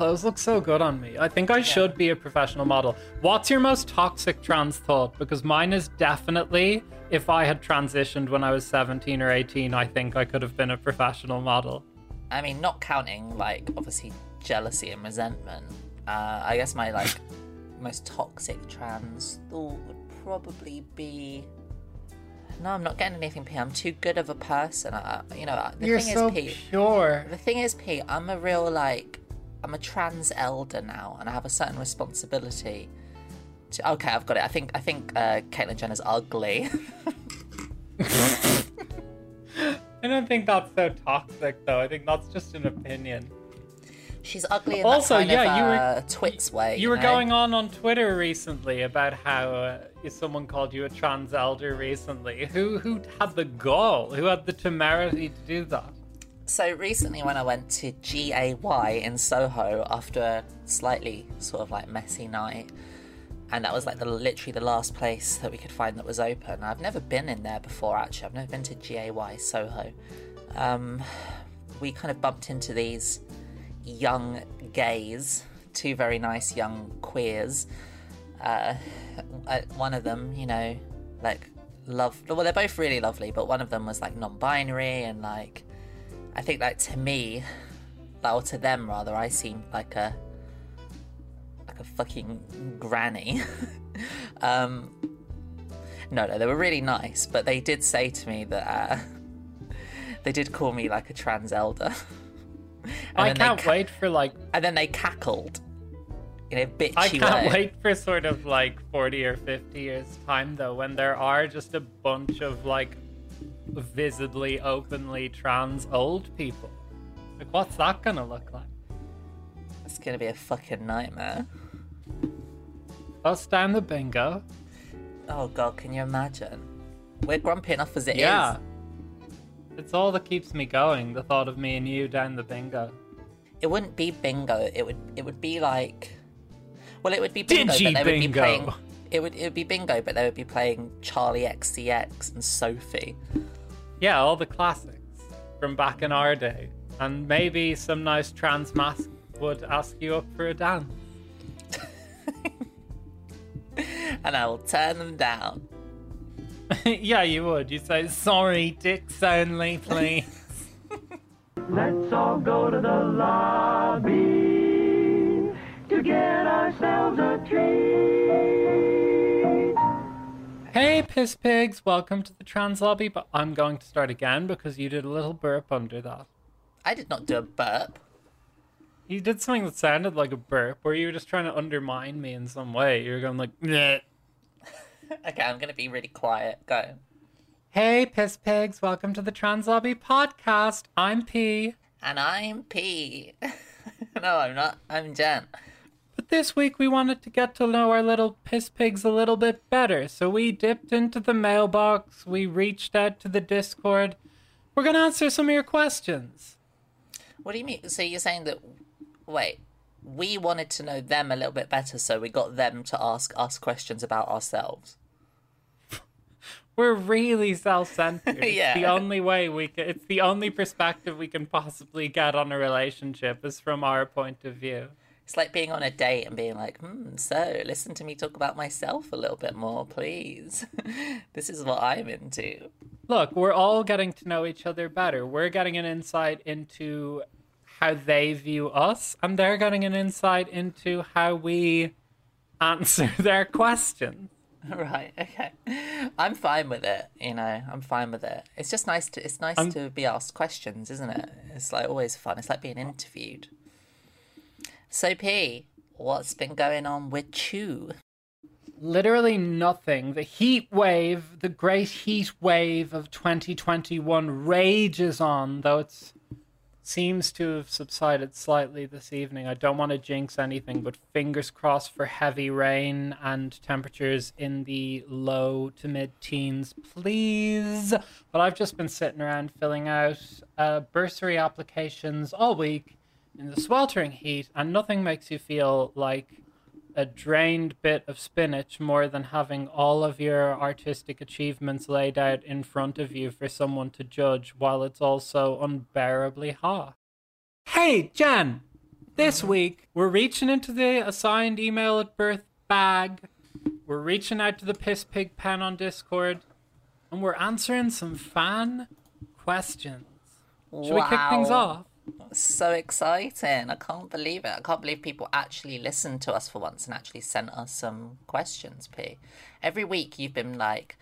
clothes look so good on me. I think I should be a professional model. What's your most toxic trans thought? Because mine is definitely if I had transitioned when I was 17 or 18, I think I could have been a professional model. I mean, not counting like obviously jealousy and resentment. Uh, I guess my like most toxic trans thought would probably be. No, I'm not getting anything, P. I'm too good of a person. I, you know, the You're thing so is, P. pure. The thing is, P. I'm a real like, I'm a trans elder now, and I have a certain responsibility. To, okay, I've got it. I think I think uh, Caitlyn Jenner's ugly. I don't think that's so toxic, though. I think that's just an opinion. She's ugly in Also, that kind yeah, of you were- uh, twits way. You were know? going on on Twitter recently about how uh, someone called you a trans elder recently. Who who had the gall? Who had the temerity to do that? So recently, when I went to GAY in Soho after a slightly sort of like messy night, and that was like the literally the last place that we could find that was open. I've never been in there before. Actually, I've never been to GAY Soho. Um, we kind of bumped into these young gays, two very nice young queers. Uh, one of them, you know, like love. Well, they're both really lovely, but one of them was like non-binary and like I think that to me, or to them rather, I seemed like a like a fucking granny. um, no, no, they were really nice, but they did say to me that uh, they did call me like a trans elder. I can't ca- wait for like And then they cackled in a bitchy I can't way. wait for sort of like 40 or 50 years time though when there are just a bunch of like visibly openly trans old people. Like what's that gonna look like? It's gonna be a fucking nightmare. Us down the bingo. Oh god, can you imagine? We're grumpy enough as it is. Yeah. It's all that keeps me going, the thought of me and you down the bingo. It wouldn't be bingo. It would it would be like well it would be bingo, Digi but they would be bingo. playing it would it would be bingo, but they would be playing Charli XCX and Sophie. Yeah, all the classics from back in our day. And maybe some nice trans mask would ask you up for a dance. And I will turn them down. yeah, you would. You'd say, sorry, dicks only, please. Let's all go to the lobby to get ourselves a treat. hey, piss pigs, welcome to the trans lobby, but I'm going to start again because you did a little burp under that. I did not do a burp. You did something that sounded like a burp, where you were just trying to undermine me in some way. You were going like, Bleh. Okay, I'm gonna be really quiet. Go. hey, piss pigs, welcome to the trans lobby podcast. I'm P. And I'm P. no, I'm not. I'm Jen. This week we wanted to get to know our little piss pigs a little bit better, so we dipped into the mailbox, we reached out to the Discord. We're gonna answer some of your questions. What do you mean? So you're saying that? Wait, we wanted to know them a little bit better, so we got them to ask us questions about ourselves. We're really self-centered. It's Yeah. the only way we can. It's the only perspective we can possibly get on a relationship is from our point of view. It's like being on a date and being like, hmm, so listen to me talk about myself a little bit more, please. this is what I'm into. Look, we're all getting to know each other better. We're getting an insight into how they view us, and they're getting an insight into how we answer their questions. Right, okay. I'm fine with it, you know, I'm fine with it. It's just nice to it's nice I'm- to be asked questions, isn't it? It's like always fun. It's like being interviewed. So P, what's been going on with you? Literally nothing. The heat wave, the great heat wave of 2021 rages on, though it seems to have subsided slightly this evening. I don't want to jinx anything, but fingers crossed for heavy rain and temperatures in the low to mid teens, please. But I've just been sitting around filling out uh, bursary applications all week in the sweltering heat, and nothing makes you feel like a drained bit of spinach more than having all of your artistic achievements laid out in front of you for someone to judge while it's also unbearably hot. Hey, Jen! this mm-hmm. week, we're reaching into the assigned email at birth bag. We're reaching out to the piss pig pen on Discord, and we're answering some fan questions. Should we kick things off? So exciting. I can't believe it. I can't believe people actually listened to us for once and actually sent us some questions, P. Every week you've been like,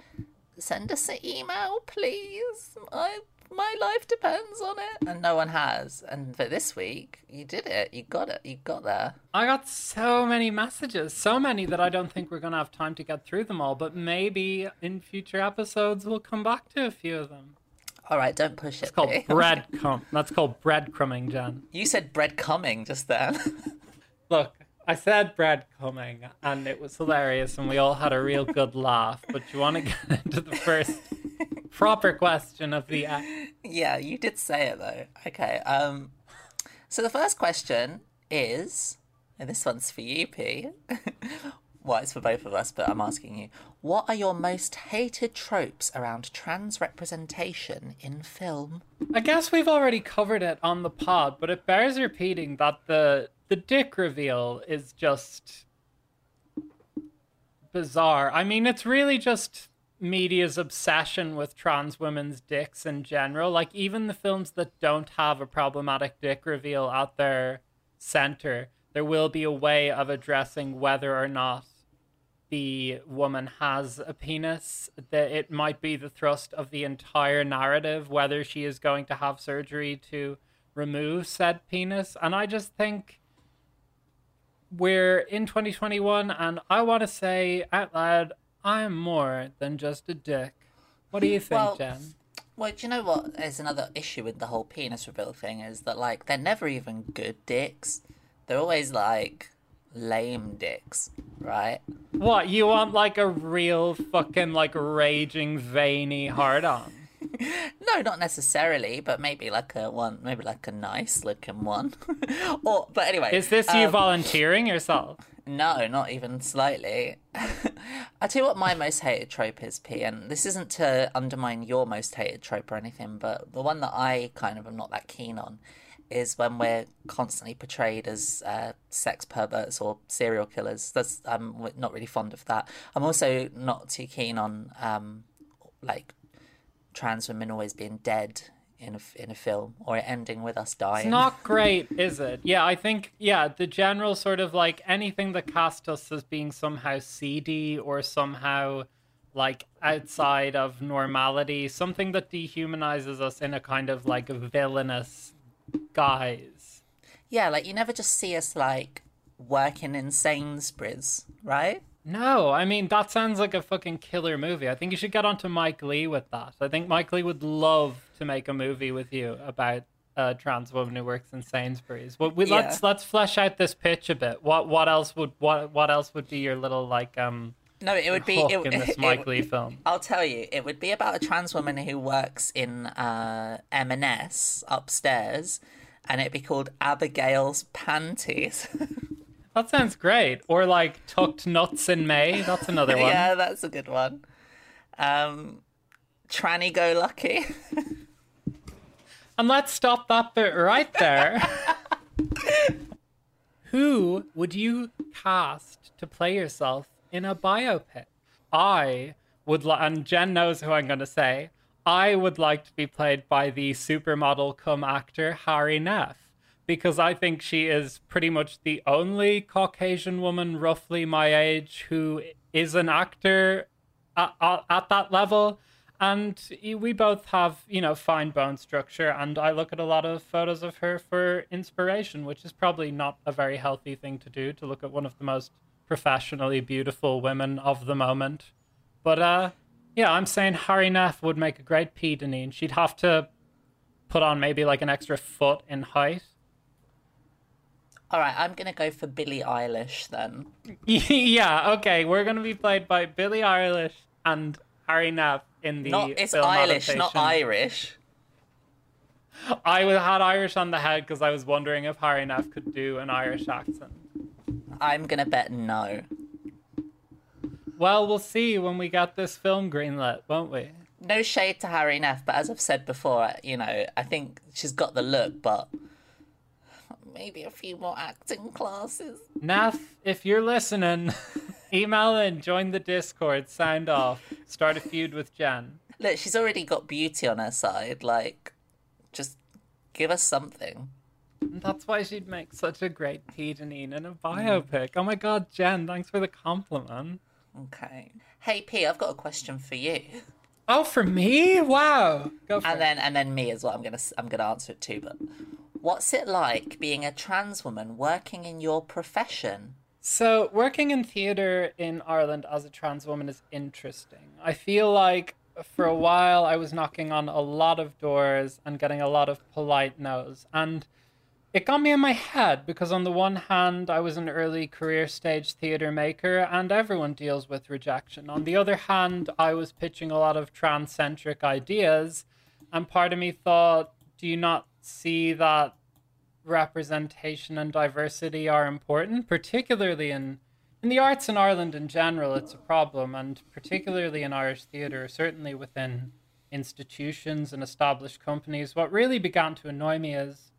send us an email, please. I, my life depends on it. And no one has. And but this week, you did it. You got it. You got there. I got so many messages, so many that I don't think we're going to have time to get through them all, but maybe in future episodes we'll come back to a few of them. All right, don't push it. It's called breadcrumb. That's called breadcrumbing, Jen. You said bread coming just then. Look, I said breadcrumbing, and it was hilarious, and we all had a real good laugh. But you want to get into the first proper question of the act? Yeah, you did say it though. Okay. Um so the first question is and this one's for you, P. well, it's for both of us, but I'm asking you. What are your most hated tropes around trans representation in film? I guess we've already covered it on the pod, but it bears repeating that the the dick reveal is just bizarre. I mean, it's really just media's obsession with trans women's dicks in general. Like even the films that don't have a problematic dick reveal at their center, there will be a way of addressing whether or not the woman has a penis that it might be the thrust of the entire narrative whether she is going to have surgery to remove said penis. And i just think we're in 2021 and i want to say out loud i am more than just a dick. What do you think Well, jen? Well, do you know what? Is another issue with the whole penis reveal thing is that like they're never even good dicks. They're always like lame dicks, right? what you want like a real fucking like raging veiny hard on No, not necessarily, but maybe like a one, maybe like a nice looking one. or, but anyway, is this you um, volunteering yourself No, not even slightly. I tell you what, my most hated trope is P, and this isn't to undermine your most hated trope or anything, but the one that I kind of am not that keen on is when we're constantly portrayed as uh, sex perverts or serial killers. That's I'm not really fond of that. I'm also not too keen on um, like trans women always being dead in a, in a film or ending with us dying. It's not great, is it? Yeah, I think yeah, the general sort of like anything that cast us as being somehow seedy or somehow like outside of normality, something that dehumanizes us in a kind of like villainous guise. Yeah, like you never just see us like working in Sainsbury's, right? No, I mean that sounds like a fucking killer movie. I think you should get onto Mike Leigh with that. I think Mike Leigh would love to make a movie with you about a trans woman who works in Sainsbury's. Well, we, Yeah. let's let's flesh out this pitch a bit. What what else would what what else would be your little like um No, it would be. It, in this it- Mike Leigh film? I'll tell you, it would be about a trans woman who works in uh, M&S upstairs, and it'd be called Abigail's Panties. That sounds great. Or like tucked nuts in May. That's another one. yeah, that's a good one. Um, Tranny Go Lucky. And let's stop that bit right there. Who would you cast to play yourself in a biopic? I would, li- and Jen knows who I'm going to say. I would like to be played by the supermodel come actor Hari Nef because I think she is pretty much the only Caucasian woman roughly my age who is an actor at, at, at that level and we both have you know fine bone structure and i look at a lot of photos of her for inspiration which is probably not a very healthy thing to do to look at one of the most professionally beautiful women of the moment but uh yeah i'm saying hari nef would make a great p Deneen. she'd have to put on maybe like an extra foot in height All right, I'm gonna go for Billie Eilish then. yeah okay we're gonna be played by billie eilish and hari nef in the Not it's Eilish, not. Irish. I had Irish on the head because I was wondering if Hari Nef could do an Irish accent. I'm gonna bet no. Well, we'll see when we get this film greenlit, won't we? No shade to Hari Nef, but as I've said before, you know, I think she's got the look, but maybe a few more acting classes. Nath, if you're listening, email in, join the Discord, sound off, start a feud with Jen. Look, she's already got beauty on her side. Like, just give us something. And that's why she'd make such a great Pedanine in a mm. biopic. Oh my god, Jen, thanks for the compliment. Okay. Hey P, I've got a question for you. Oh, for me? Wow. Go for And it. then and then me as well. I'm gonna I'm gonna answer it too. But what's it like being a trans woman working in your profession? So, working in theatre in Ireland as a trans woman is interesting. I feel like for a while I was knocking on a lot of doors and getting a lot of polite no's. And it got me in my head because, on the one hand, I was an early career stage theatre maker and everyone deals with rejection. On the other hand, I was pitching a lot of trans centric ideas. And part of me thought, do you not see that representation and diversity are important, particularly in in the arts in Ireland in general. It's a problem, and particularly in Irish theatre, certainly within institutions and established companies. What really began to annoy me is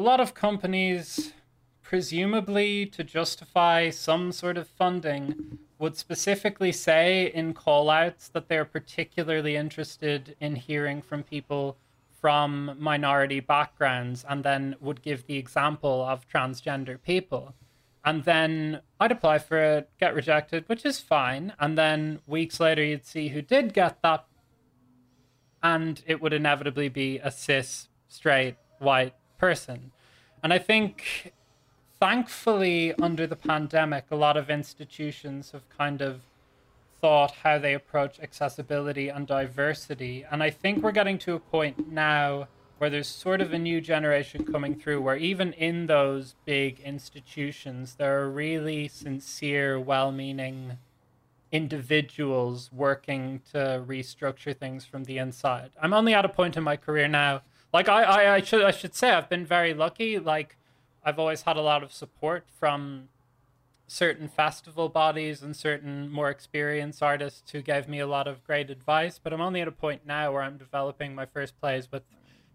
a lot of companies, presumably to justify some sort of funding, would specifically say in callouts that they're particularly interested in hearing from people from minority backgrounds and then would give the example of transgender people. And then I'd apply for it, get rejected, which is fine. And then weeks later, you'd see who did get that. And it would inevitably be a cis, straight, white person. And I think, thankfully, under the pandemic, a lot of institutions have kind of thought how they approach accessibility and diversity. And I think we're getting to a point now where there's sort of a new generation coming through where even in those big institutions, there are really sincere, well meaning individuals working to restructure things from the inside. I'm only at a point in my career now. Like I, I, I should I should say I've been very lucky. Like I've always had a lot of support from certain festival bodies and certain more experienced artists who gave me a lot of great advice. But I'm only at a point now where I'm developing my first plays with,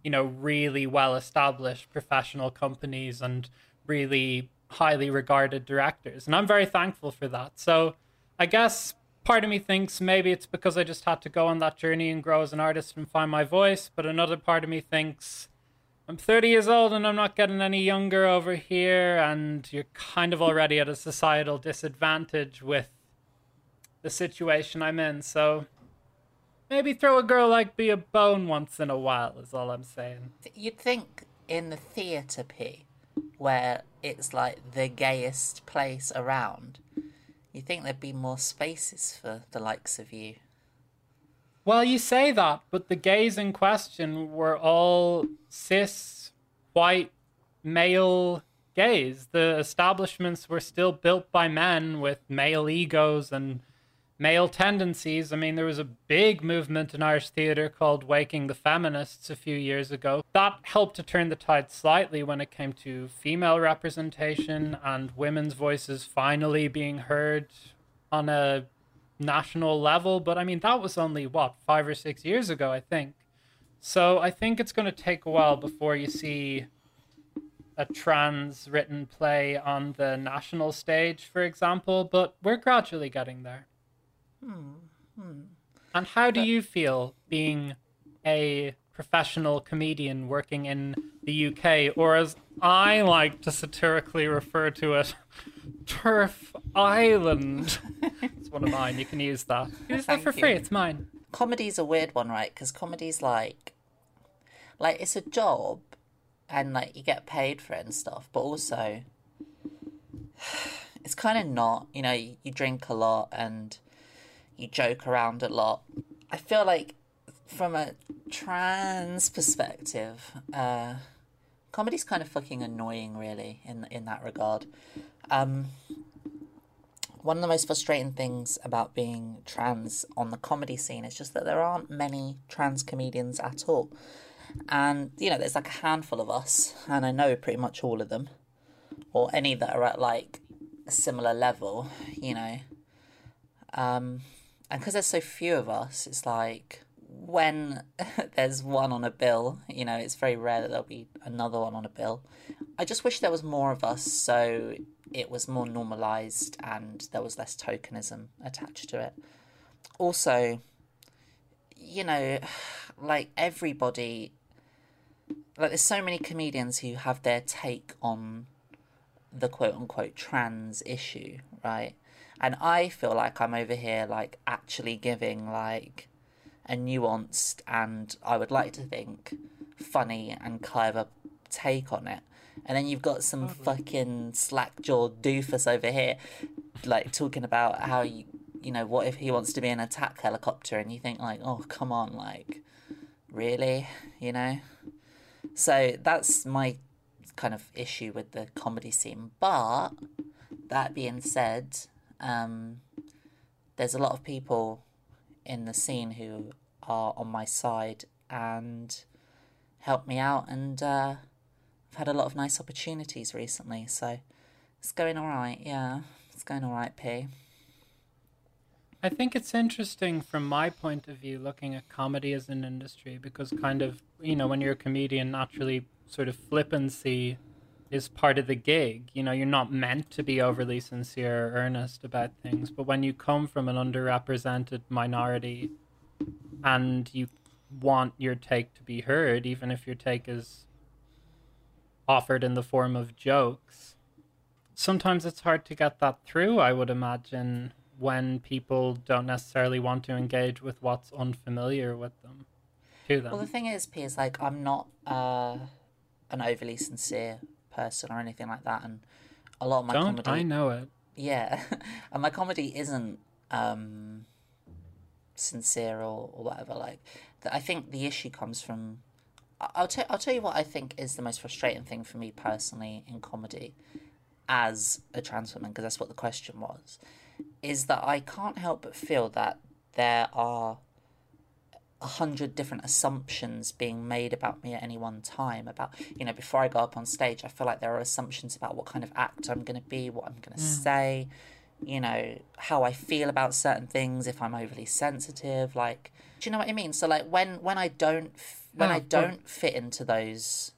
you know, really well established professional companies and really highly regarded directors. And I'm very thankful for that. So I guess part of me thinks maybe it's because I just had to go on that journey and grow as an artist and find my voice. But another part of me thinks I'm 30 years old and I'm not getting any younger over here, and you're kind of already at a societal disadvantage with the situation I'm in. So maybe throw a girl like me a bone once in a while, is all I'm saying. You'd think in the theatre P, where it's like the gayest place around, you think there'd be more spaces for the likes of you. Well, you say that, but the gays in question were all cis, white, male gays. The establishments were still built by men with male egos and male tendencies. I mean, there was a big movement in Irish theatre called Waking the Feminists a few years ago. That helped to turn the tide slightly when it came to female representation and women's voices finally being heard on a national level. But I mean, that was only, what, five or six years ago, I think. So I think it's going to take a while before you see a trans written play on the national stage, for example, but we're gradually getting there. And how do you feel being a professional comedian working in the UK, or as I like to satirically refer to it, Turf Island? it's one of mine. You can use that. Use that Thank for free. you. It's mine. Comedy's a weird one, right? Because comedy's like, like it's a job, and like you get paid for it and stuff, but also it's kind of not. You know, you, you drink a lot and you joke around a lot. I feel like from a trans perspective, uh, comedy's kind of fucking annoying, really, in in that regard. Um, one of the most frustrating things about being trans on the comedy scene is just that there aren't many trans comedians at all. And, you know, there's like a handful of us, and I know pretty much all of them, or any that are at like a similar level, you know. Um, and because there's so few of us, it's like, when there's one on a bill, you know, it's very rare that there'll be another one on a bill. I just wish there was more of us so it was more normalized and there was less tokenism attached to it. Also, you know, like everybody, like there's so many comedians who have their take on the quote unquote trans issue, right? And I feel like I'm over here, like actually giving like a nuanced and I would like to think funny and clever take on it. And then you've got some fucking slack jawed doofus over here, like talking about how you, you know, what if he wants to be an attack helicopter, and you think like, oh come on, like, really, you know. So that's my kind of issue with the comedy scene. But that being said, um, there's a lot of people in the scene who are on my side and help me out, and uh, I've had a lot of nice opportunities recently. So it's going all right. Yeah, it's going all right, P. I think it's interesting from my point of view looking at comedy as an industry because kind of you know when you're a comedian naturally sort of flippancy is part of the gig. You know, you're not meant to be overly sincere or earnest about things, but when you come from an underrepresented minority and you want your take to be heard, even if your take is offered in the form of jokes, sometimes it's hard to get that through, I would imagine, when people don't necessarily want to engage with what's unfamiliar with them to them. Well, the thing is, P, is like I'm not uh, an overly sincere person or anything like that, and a lot of my don't comedy, I know it? yeah, and my comedy isn't um, sincere or, or whatever. Like, I think the issue comes from. I'll tell I'll tell you what I think is the most frustrating thing for me personally in comedy, as a trans woman, because that's what the question was, is that I can't help but feel that there are a hundred different assumptions being made about me at any one time about you know before i go up on stage i feel like there are assumptions about what kind of actor i'm going to be what i'm going to mm. say you know how i feel about certain things if i'm overly sensitive like do you know what i mean? So like when when i don't when Oh, i don't fit into those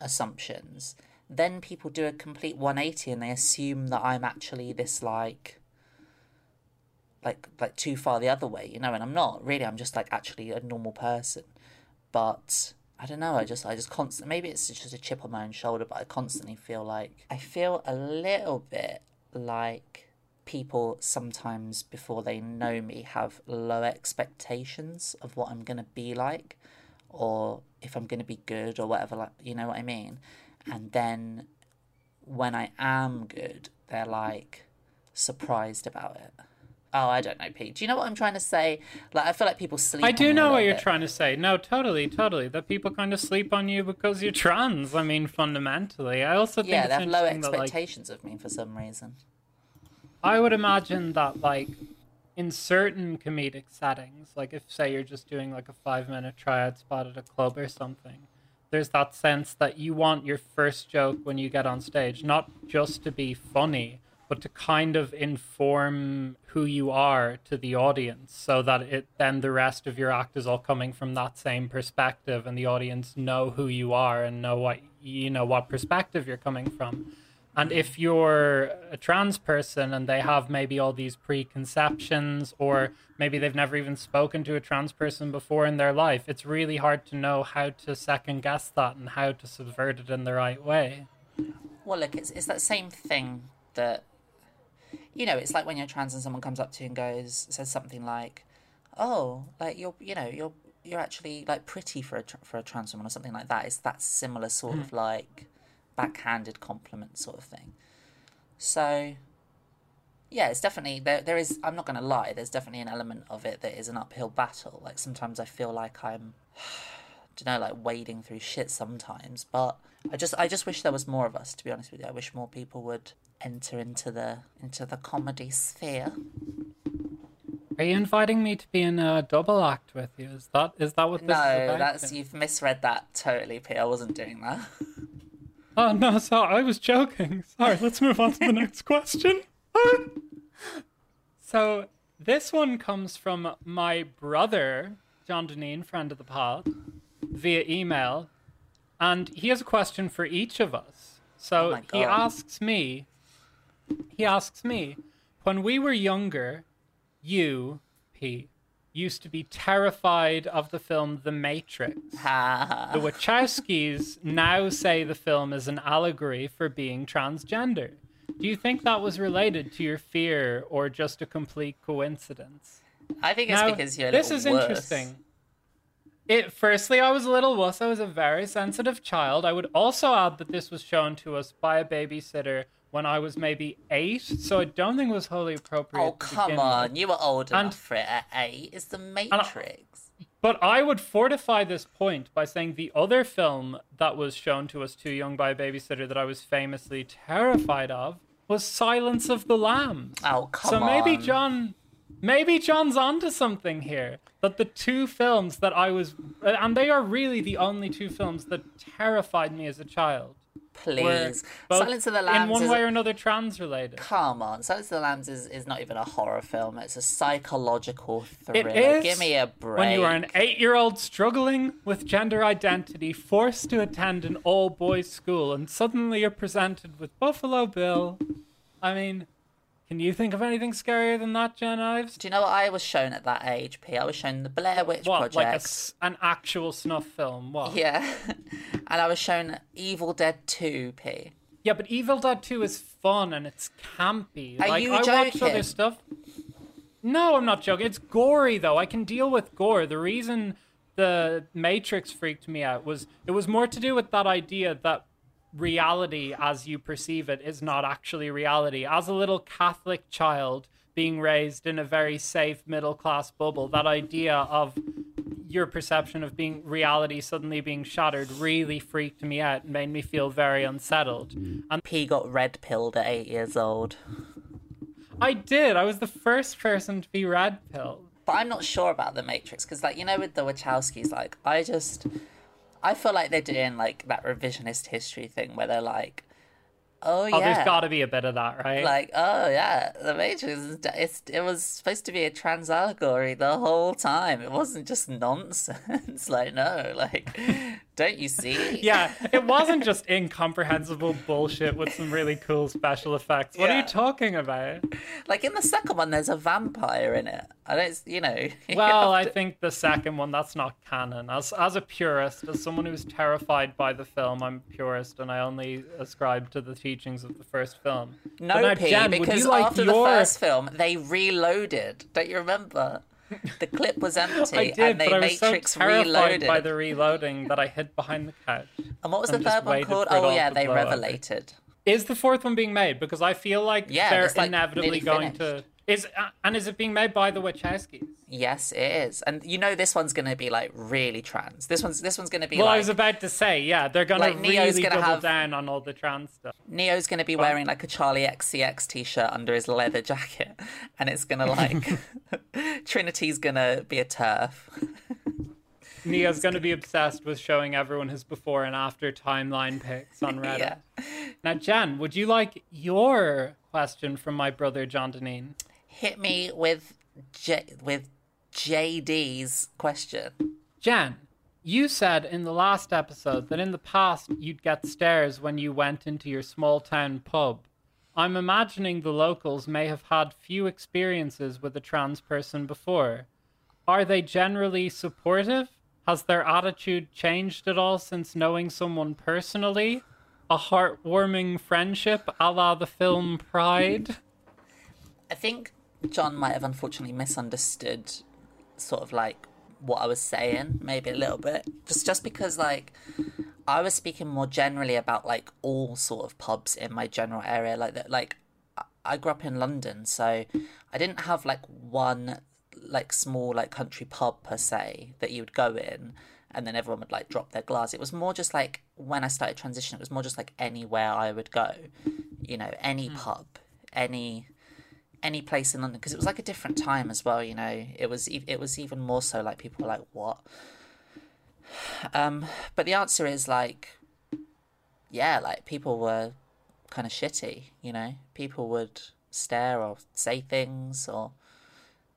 assumptions then people do a complete 180 and they assume that i'm actually this like like like too far the other way, you know, and I'm not really. I'm just like actually a normal person, but I don't know. I just I just constant. Maybe it's just a chip on my own shoulder, but I constantly feel like I feel a little bit like people sometimes before they know me have low expectations of what I'm gonna be like, or if I'm gonna be good or whatever. Like you know what I mean, and then when I am good, they're like surprised about it. Oh, I don't know, Pete. Do you know what I'm trying to say? Like, I feel like people sleep. I do know what you're bit. trying to say. No, totally, totally. That people kind of sleep on you because you're trans. I mean, fundamentally. I also think Yeah, they have low interesting that, like, expectations of me for some reason. I would imagine that, like, in certain comedic settings, like if, say, you're just doing like a five minute tryout spot at a club or something, there's that sense that you want your first joke when you get on stage not just to be funny, but to kind of inform who you are to the audience so that it then the rest of your act is all coming from that same perspective and the audience know who you are and know what you know what perspective you're coming from. And if you're a trans person and they have maybe all these preconceptions, or maybe they've never even spoken to a trans person before in their life, it's really hard to know how to second guess that and how to subvert it in the right way. Well, look, it's it's that same thing that you know. It's like when you're trans and someone comes up to you and goes says something like, "Oh, like you're you know you're you're actually like pretty for a tr- for a trans woman or something like that." It's that similar sort of hmm. like backhanded compliment sort of thing. So yeah, it's definitely there. There is. I'm not going to lie. There's definitely an element of it that is an uphill battle. Like sometimes I feel like I'm, don't know, like wading through shit sometimes. But I just, I just wish there was more of us. To be honest with you, I wish more people would enter into the into the comedy sphere. Are you inviting me to be in a double act with you? Is that is that what this is No, that's you've misread that totally, P. I wasn't doing that. Oh no, sorry, I was joking. Sorry, let's move on to the next question. so this one comes from my brother, John Deneen, friend of the pod, via email, and he has a question for each of us. So Oh he asks me, he asks me, when we were younger, you, P, used to be terrified of the film The Matrix. Ha. The Wachowskis now say the film is an allegory for being transgender. Do you think that was related to your fear or just a complete coincidence? I think it's Now, because you're a this is worse. interesting. It firstly, I was a little wuss. I was a very sensitive child. I would also add that this was shown to us by a babysitter when I was maybe eight, so I don't think it was wholly appropriate. Oh to come begin with. on, you were old And- enough for it at eight. It's the Matrix. But I would fortify this point by saying the other film that was shown to us too young by a babysitter that I was famously terrified of was Silence of the Lambs. Oh come so on. maybe John maybe John's onto something here. That the two films that I was and they are really the only two films that terrified me as a child. Please, Silence of the Lambs in one way or another trans related. Come on, Silence of the Lambs is, is not even a horror film. It's a psychological thriller. is Give me a break. When you are an eight year old struggling with gender identity, forced to attend an all boys school, and suddenly you're presented with Buffalo Bill. I mean, can you think of anything scarier than that, Jen Ives? Do you know what I was shown at that age, P? I was shown the Blair Witch What, Project. like a an actual snuff film? What? Yeah. and I was shown Evil Dead 2, P. Yeah, but Evil Dead 2 is fun and it's campy. Are like, you I watched joking? other stuff. No, I'm not joking. It's gory though. I can deal with gore. The reason the Matrix freaked me out was it was more to do with that idea that reality as you perceive it is not actually reality. As a little Catholic child being raised in a very safe middle class bubble, that idea of your perception of being reality suddenly being shattered really freaked me out and made me feel very unsettled. Mm. And P got red pilled at eight years old. I did. I was the first person to be red pilled. But I'm not sure about the Matrix because, like, you know, with the Wachowskis, like, I just, I feel like they're doing like that revisionist history thing where they're like, oh yeah, Oh, there's got to be a bit of that, right? like, oh yeah, the Matrix is, it's, it was supposed to be a trans allegory the whole time. It wasn't just nonsense. like, no, like, don't you see? yeah, it wasn't just incomprehensible bullshit with some really cool special effects. What are you talking about? Like in the second one, there's a vampire in it. I don't, you know. you Well, have I think the second one that's not canon. As as a purist, as someone who's terrified by the film, I'm a purist and I only ascribe to the teachings of the first film. No, now, P, Jen, because you like after your... the first film, they reloaded. Don't you remember? The clip was empty, I did, and they but I was Matrix so terrified reloaded. by the reloading that I hid behind the couch. And what was the third one called? Oh yeah, they blow over. revelated. Is the fourth one being made? Because I feel like Yeah, they're like, inevitably going finished. to. Is uh, and is it being made by the Wachowskis? Yes, it is. And you know this one's gonna be like really trans. This one's this one's gonna be Well, I was about to say, yeah, they're gonna Like, Neo's really gonna double have- down on all the trans stuff. Neo's gonna be wearing like a Charli XCX t-shirt under his leather jacket, and it's gonna like Trinity's gonna be a turf. Neo's gonna be obsessed with showing everyone his before and after timeline pics on Reddit. Yeah. Now, Jen, would you like your question from my brother John Deneen? Hit me with J- with JD's question. Jen, you said in the last episode that in the past you'd get stares when you went into your small town pub. I'm imagining the locals may have had few experiences with a trans person before. Are they generally supportive? Has their attitude changed at all since knowing someone personally? A heartwarming friendship a la the film Pride? I think John might have unfortunately misunderstood sort of like what I was saying, maybe a little bit. Just just because like I was speaking more generally about like all sort of pubs in my general area. Like that like I- I grew up in London, so I didn't have like one like small like country pub per se that you would go in and then everyone would like drop their glass. It was more just like when I started transition, it was more just like anywhere I would go, you know, any hmm. pub, any any place in London because it was like a different time as well. You know, it was it was even more so like people were like what. Um, but the answer is like, yeah, like people were kind of shitty. You know, people would stare or say things or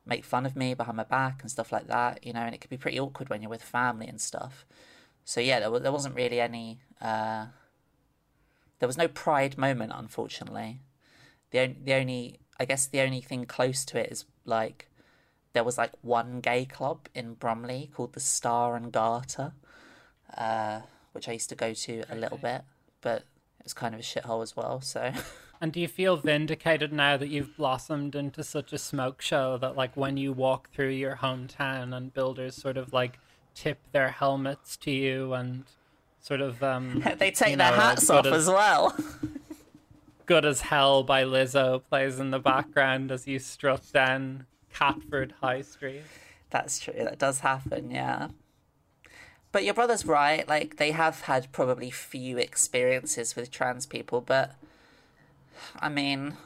make fun of me behind my back and stuff like that, you know, and it could be pretty awkward when you're with family and stuff. So yeah, there, there wasn't really any. Uh, there was no pride moment, unfortunately. The the only, I guess, the only thing close to it is like there was like one gay club in Bromley called the Star and Garter, uh, which I used to go to a little bit, but it was kind of a shithole as well. So And do you feel vindicated now that you've blossomed into such a smoke show that, like, when you walk through your hometown and builders sort of like tip their helmets to you and sort of um, they take their know, hats good off as well. "Good as Hell" by Lizzo plays in the background as you strut down Catford High Street. That's true. That does happen, yeah. But your brother's right. Like they have had probably few experiences with trans people, but I mean,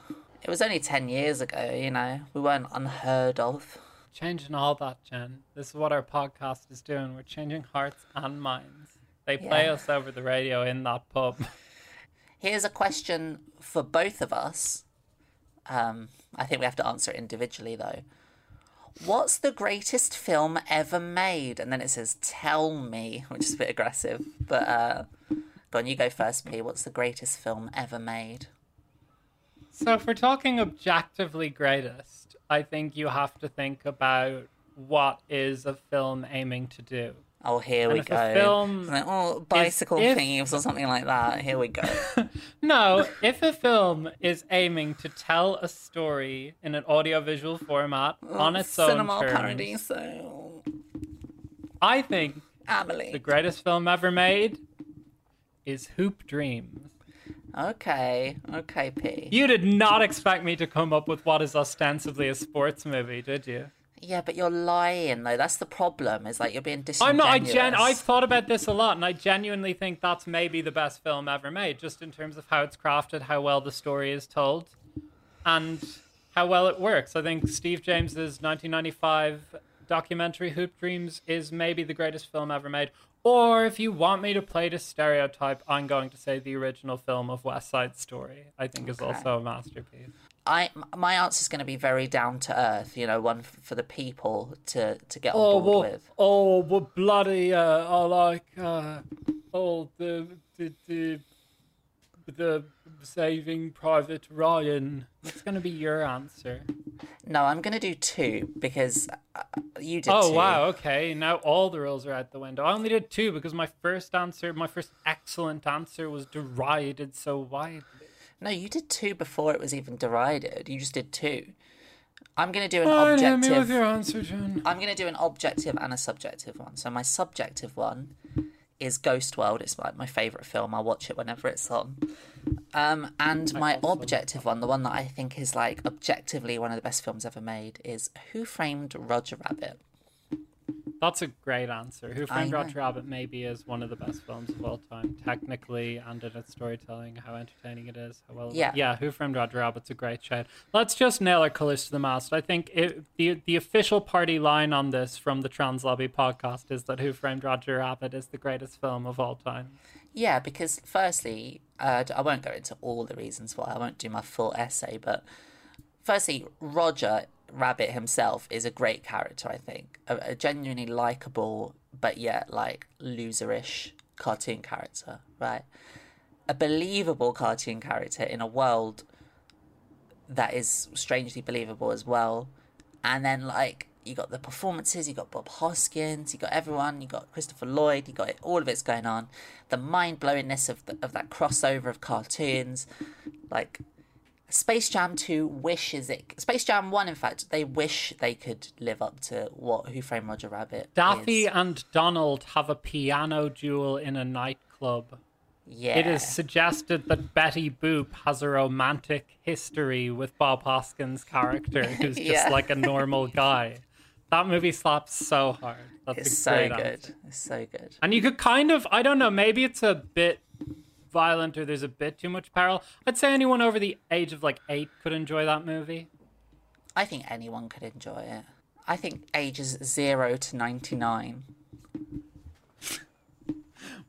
it was only ten years ago. You know, we weren't unheard of. Changing all that, Jen. This is what our podcast is doing. We're changing hearts and minds. They play Yeah. us over the radio in that pub. Here's a question for both of us. Um, I think we have to answer it individually though. What's the greatest film ever made? And then it says, "Tell me," which is a bit aggressive. But uh, go on, you go first, P. What's the greatest film ever made? So, if we're talking objectively greatest, I think you have to think about what is a film aiming to do. Oh, here And we if go. a film Like, oh, bicycle if- thieves or something like that. Here we go. No, if a film is aiming to tell a story in an audiovisual format oh, on its own Cinema Paradiso. So, I think Amelie. the greatest film ever made is Hoop Dreams. Okay, okay, P. You did not expect me to come up with what is ostensibly a sports movie, did you? Yeah, but you're lying though. That's the problem. Is like you're being disingenuous. I'm not. I gen. I've thought about this a lot, and I genuinely think that's maybe the best film ever made, just in terms of how it's crafted, how well the story is told, and how well it works. I think Steve James's 1995 documentary Hoop Dreams is maybe the greatest film ever made. Or if you want me to play the stereotype, I'm going to say the original film of West Side Story. I think is also a masterpiece. I my answer is going to be very down to earth. You know, one f- for the people to to get on Oh, board well, with. oh, well, bloody, uh, I like, uh, oh, the, the, the, the Saving Private Ryan. That's going to be your answer. No, I'm going to do two because uh, you did. Oh, two. wow, okay. Now all the rules are out the window. I only did two because my first answer, my first excellent answer was derided so widely. No, you did two before it was even derided. You just did two. I'm going to do an Fine, hit me with objective. your answer, Jen. I'm going to do an objective and a subjective one. So my subjective one is Ghost World. It's like my favorite film. I watch it whenever it's on. Um, and my objective one, the one that I think is like objectively one of the best films ever made, is Who Framed Roger Rabbit. That's a great answer. Who Framed. Roger Rabbit maybe is one of the best films of all time, technically and in its storytelling, how entertaining it is, how well. Yeah. yeah. Who Framed Roger Rabbit's a great shout. Let's just nail our colors to the mast. I think it, the the official party line on this from the Trans Lobby podcast is that Who Framed Roger Rabbit is the greatest film of all time. Yeah, because firstly, uh, I won't go into all the reasons why. I won't do my full essay, but firstly, Roger Rabbit himself is a great character. I think a, a genuinely likable, but yet like loserish cartoon character, right? A believable cartoon character in a world that is strangely believable as well. And then like you got the performances, you got Bob Hoskins, you got everyone, you got Christopher Lloyd, you got it, all of it's going on. The mind blowingness of the, of that crossover of cartoons, like Space Jam 2 wishes it. Space Jam 1, in fact, they wish they could live up to what Who Framed Roger Rabbit Daffy is. and Donald have a piano duel in a nightclub. Yeah. It is suggested that Betty Boop has a romantic history with Bob Hoskins' character, who's just Yeah. like a normal guy. That movie slaps so hard. That's It's so good. answer. It's so good. And you could kind of, I don't know, maybe it's a bit violent or there's a bit too much peril. I'd say anyone over the age of like eight could enjoy that movie. I think anyone could enjoy it. I think ages 0 to 99.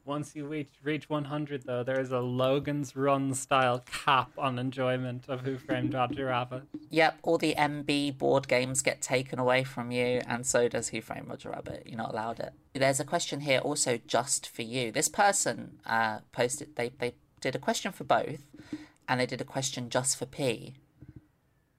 Once you reach reach 100, though, there is a Logan's Run style cap on enjoyment of Who Framed Roger Rabbit. Yep, all the MB board games get taken away from you, and so does Who Framed Roger Rabbit. You're not allowed it. There's a question here also just for you. This person uh, posted, they, they did a question for both, and they did a question just for P.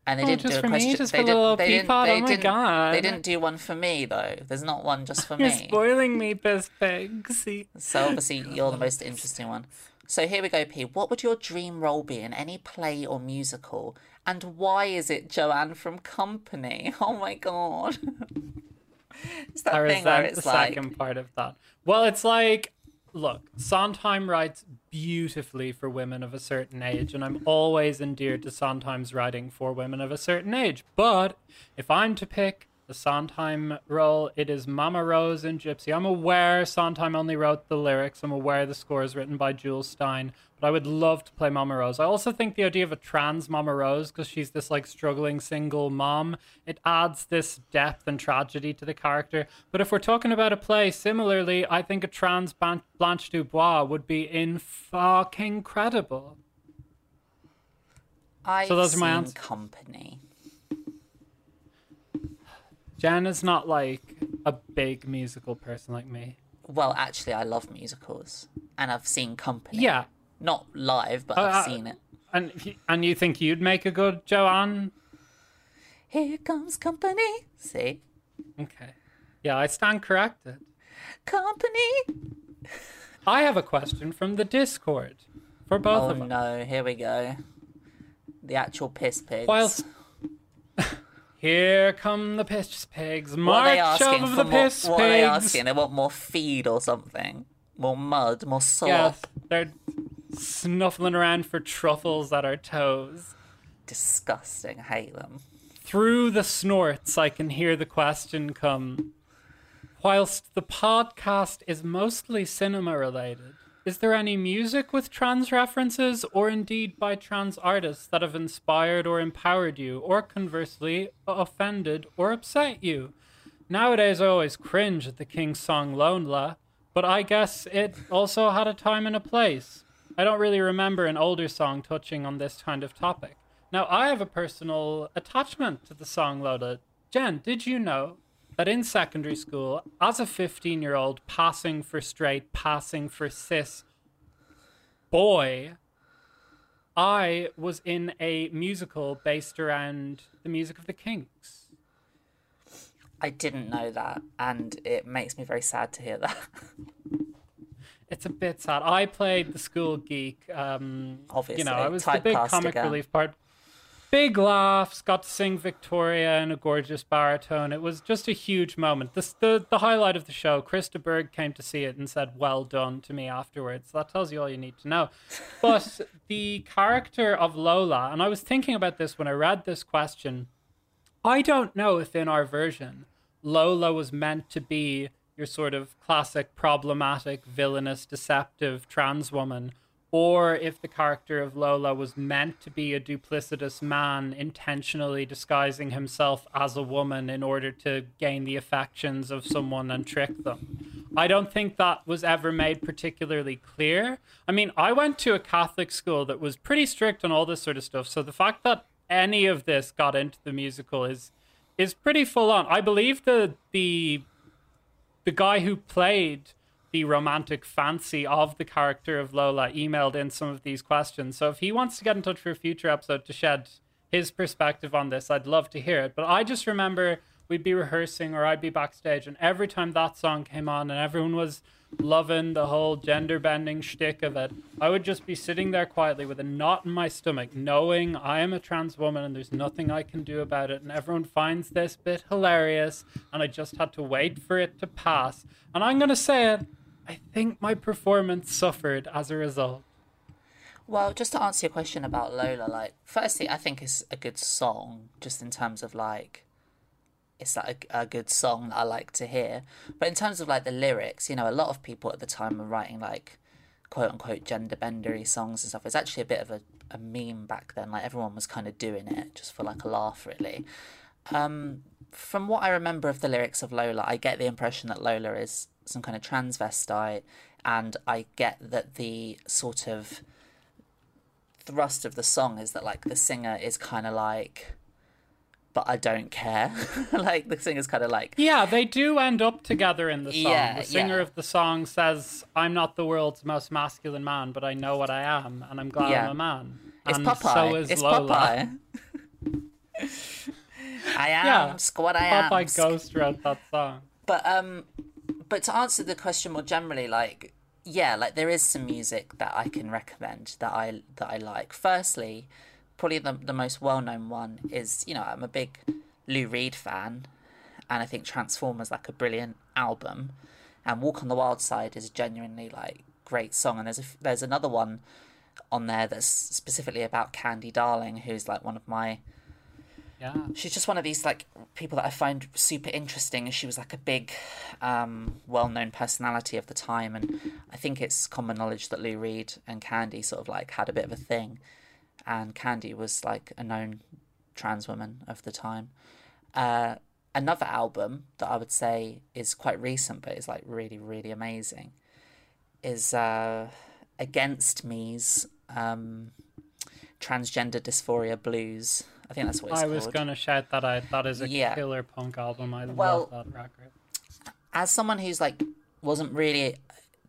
And they Oh, didn't do a for me? question. Just they for didn't, little they didn't, peapod? they Oh my didn't, God. They didn't do one for me though. There's not one just for You're me. spoiling me, Pig. See? So obviously you're the most interesting one. So here we go, P. What would your dream role be in any play or musical? And why is it Joanne from Company? Oh my god. it's that I thing where resent the like second part of that. Well, it's like, look, Sondheim writes beautifully for women of a certain age, and I'm always endeared to Sondheim's writing for women of a certain age. But if I'm to pick the Sondheim role, it is Mama Rose in Gypsy. I'm aware Sondheim only wrote the lyrics. I'm aware the score is written by Jule Styne, but I would love to play Mama Rose. I also think the idea of a trans Mama Rose, because she's this like struggling single mom, it adds this depth and tragedy to the character. But if we're talking about a play, similarly, I think a trans Ban- Blanche Dubois would be in fucking credible. I've So those are my answers. Company. Jen is not like a big musical person like me. Well, actually, I love musicals, and I've seen Company. Yeah, Not live, but Uh, I've seen it. and and you think you'd make a good Joanne? Here comes Company. See, Okay. Yeah, I stand corrected. Company. I have a question from the Discord for both Oh of us. Oh no, here we go. The actual piss pigs. Whilst here come the piss pigs, What march asking of the more, piss What are they pigs. asking? They want more feed or something. More mud, more slop. Yes, they're snuffling around for truffles at our toes. Disgusting. I hate them. Through the snorts, I can hear the question come. Whilst the podcast is mostly cinema related, is there any music with trans references or indeed by trans artists that have inspired or empowered you, or conversely, uh, offended or upset you? Nowadays, I always cringe at the Kinks' song Lonela, but I guess it also had a time and a place. I don't really remember an older song touching on this kind of topic. Now, I have a personal attachment to the song Lola. Jen, did you know that in secondary school, as a 15 year old passing for straight, passing for cis boy, I was in a musical based around the music of the Kinks? I didn't know that, and it makes me very sad to hear that. It's a bit sad. I played the school geek. Um, Obviously, you know, I was the big comic again. relief part. Big laughs. Got to sing Victoria in a gorgeous baritone. It was just a huge moment. This the the highlight of the show. Krista Berg came to see it and said, "Well done" to me afterwards. That tells you all you need to know. But the character of Lola, and I was thinking about this when I read this question. I don't know if in our version Lola was meant to be your sort of classic problematic, villainous, deceptive trans woman, or if the character of Lola was meant to be a duplicitous man intentionally disguising himself as a woman in order to gain the affections of someone and trick them. I don't think that was ever made particularly clear. I mean, I went to a Catholic school that was pretty strict on all this sort of stuff, so the fact that any of this got into the musical is is pretty full on. I believe the the the guy who played the romantic fancy of the character of Lola emailed in some of these questions. So if he wants to get in touch for a future episode to shed his perspective on this, I'd love to hear it. But I just remember we'd be rehearsing or I'd be backstage, and every time that song came on and everyone was loving the whole gender bending shtick of it, I would just be sitting there quietly with a knot in my stomach, knowing I am a trans woman and there's nothing I can do about it. And everyone finds this bit hilarious, and I just had to wait for it to pass. And I'm going to say it, I think my performance suffered as a result. Well, just to answer your question about Lola, like, firstly, I think it's a good song, just in terms of like, it's like a, a good song that I like to hear. But in terms of like the lyrics, you know, a lot of people at the time were writing like, quote unquote, gender bendery songs and stuff. It's actually a bit of a, a meme back then. Like everyone was kind of doing it just for like a laugh, really. Um, from what I remember of the lyrics of Lola, I get the impression that Lola is some kind of transvestite and I get that the sort of thrust of the song is that like the singer is kind of like but I don't care. like the singer's kind of like Yeah, they do end up together in the song. Yeah, the singer yeah. of the song says, "I'm not the world's most masculine man, but I know what I am, and I'm glad Yeah. I'm a man." it's and Popeye. so is it's Lola. Popeye. I am Yeah, squad I am. Popeye Ghost wrote that song. But um, but to answer the question more generally, like yeah, like there is some music that I can recommend that I that I like. Firstly, probably the the most well known one is you know I'm a big Lou Reed fan, and I think Transformer's like a brilliant album, and Walk on the Wild Side is a genuinely like great song. And there's a, there's another one on there that's specifically about Candy Darling, who's like one of my Yeah. she's just one of these like people that I find super interesting. She was like a big, um, well-known personality of the time, and I think it's common knowledge that Lou Reed and Candy sort of like had a bit of a thing, and Candy was like a known trans woman of the time. Uh, another album that I would say is quite recent, but is like really, really amazing, is uh, Against Me's um, Transgender Dysphoria Blues. I think that's what it's I called. was going to shout that out. That is a Yeah. killer punk album. I Well- love that record. as someone who's like wasn't really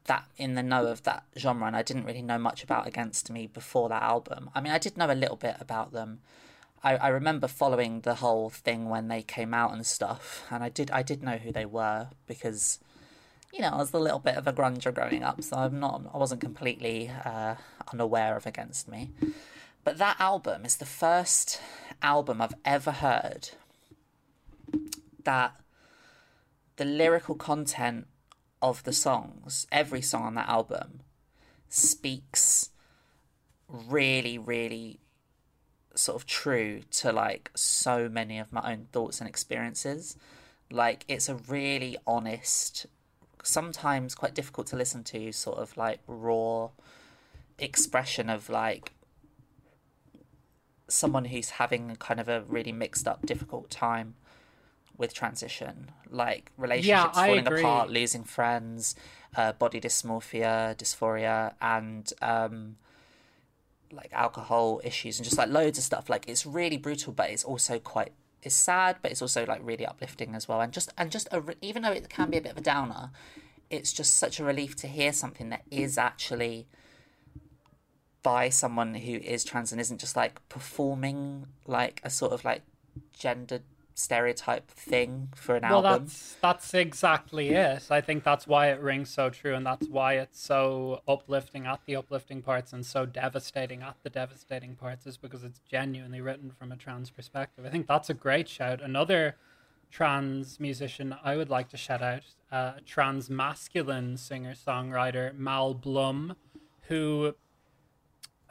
that in the know of that genre and I didn't really know much about Against Me before that album. I mean I did know a little bit about them. I, I remember following the whole thing when they came out and stuff and I did I did know who they were because you know, I was a little bit of a grunger growing up, so I'm not I wasn't completely uh, unaware of Against Me. But that album is the first album I've ever heard that the lyrical content of the songs, every song on that album, speaks really, really sort of true to like so many of my own thoughts and experiences. Like, it's a really honest, sometimes quite difficult to listen to, sort of like raw expression of like someone who's having kind of a really mixed up, difficult time with transition, like relationships I falling agree. apart, losing friends, uh, body dysmorphia, dysphoria, and um, like alcohol issues, and just like loads of stuff. Like it's really brutal, but it's also quite it's sad, but it's also like really uplifting as well. And just and just a, even though it can be a bit of a downer, it's just such a relief to hear something that is actually by someone who is trans and isn't just like performing like a sort of like gender stereotype thing for an Well, album. that's that's exactly it. I think that's why it rings so true, and that's why it's so uplifting at the uplifting parts and so devastating at the devastating parts, is because it's genuinely written from a trans perspective. I think that's a great shout. Another trans musician I would like to shout out, uh, trans masculine singer songwriter Mal Blum, who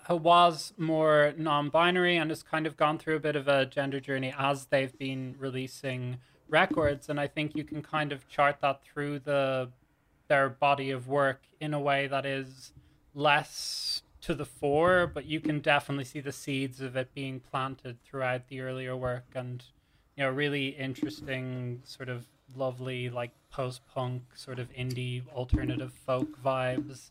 was more non-binary and has kind of gone through a bit of a gender journey as they've been releasing records. And i think you can kind of chart that through the their body of work in a way that is less to the fore but you can definitely see the seeds of it being planted throughout the earlier work and you know really interesting sort of lovely like post-punk sort of indie alternative folk vibes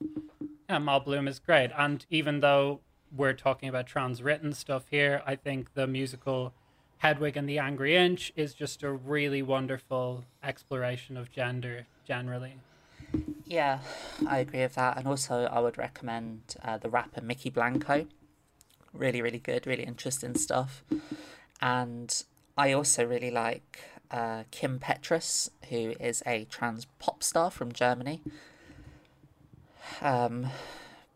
yeah, Mal Blum is great. And even though we're talking about trans written stuff here, I think the musical Hedwig and the Angry Inch is just a really wonderful exploration of gender generally. Yeah, I agree with that. And also, I would recommend uh, the rapper Mykki Blanco. Really, really good, really interesting stuff. And I also really like uh, Kim Petras, who is a trans pop star from Germany. Um,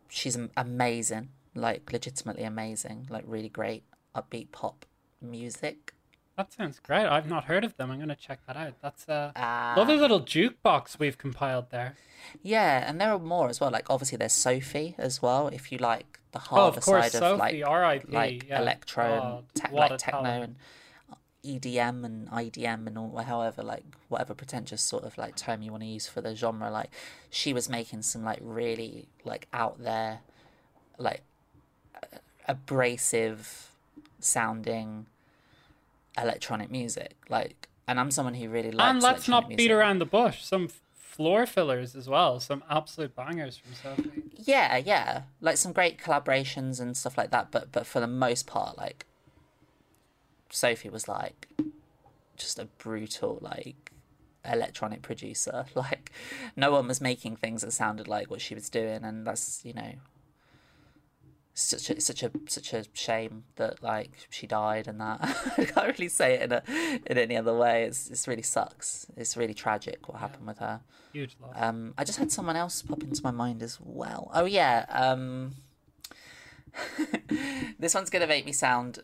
she's amazing, like legitimately amazing, like really great upbeat pop music. That sounds great. I've not heard of them. I'm going to check that out. That's a Ah. lovely little jukebox we've compiled there. Yeah, and there are more as well. Like obviously, there's Sophie as well. If you like the Oh, harder of course, side Sophie, of like R.I.P. like yeah. electro God, and te- like techno talent. and EDM and IDM and all however like whatever pretentious sort of like term you want to use for the genre. Like she was making some like really like out there, like uh, abrasive sounding electronic music. Like, and I'm someone who really likes. And let's not electronic beat around the bush. Some floor fillers as well. Some absolute bangers from Sophie. Yeah, yeah, like some great collaborations and stuff like that. But but for the most part, like Sophie was like just a brutal like electronic producer. Like no one was making things that sounded like what she was doing, and that's you know such a such a such a shame that like she died and that I can't really say it in a in any other way. It's it's really sucks. It's really tragic what happened with her. Huge loss. Um, I just had someone else pop into my mind as well. Oh yeah, um, this one's gonna make me sound.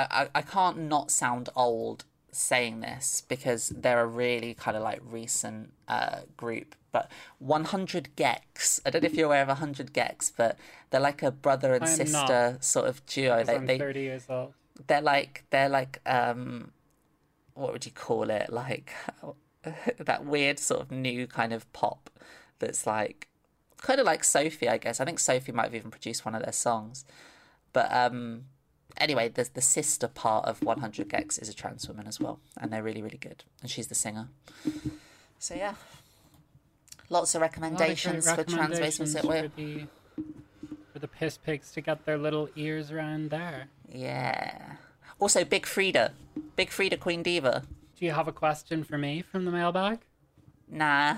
I, I I can't not sound old saying this because they're a really kind of like recent uh, group. But 100 gecs. I don't know if you're aware of 100 gecs, but they're like a brother and sister not, sort of duo. They, I'm they 30 years old. they're like they're like um what would you call it like that weird sort of new kind of pop that's like kind of like sophie i guess i think sophie might have even produced one of their songs but um anyway the, the sister part of 100 gecs is a trans woman as well and they're really really good and she's the singer so yeah lots of recommendations for trans basements for the, for the piss pigs to get their little ears around there. yeah also Big Freedia Big Freedia queen diva Do you have a question for me from the mailbag? Nah.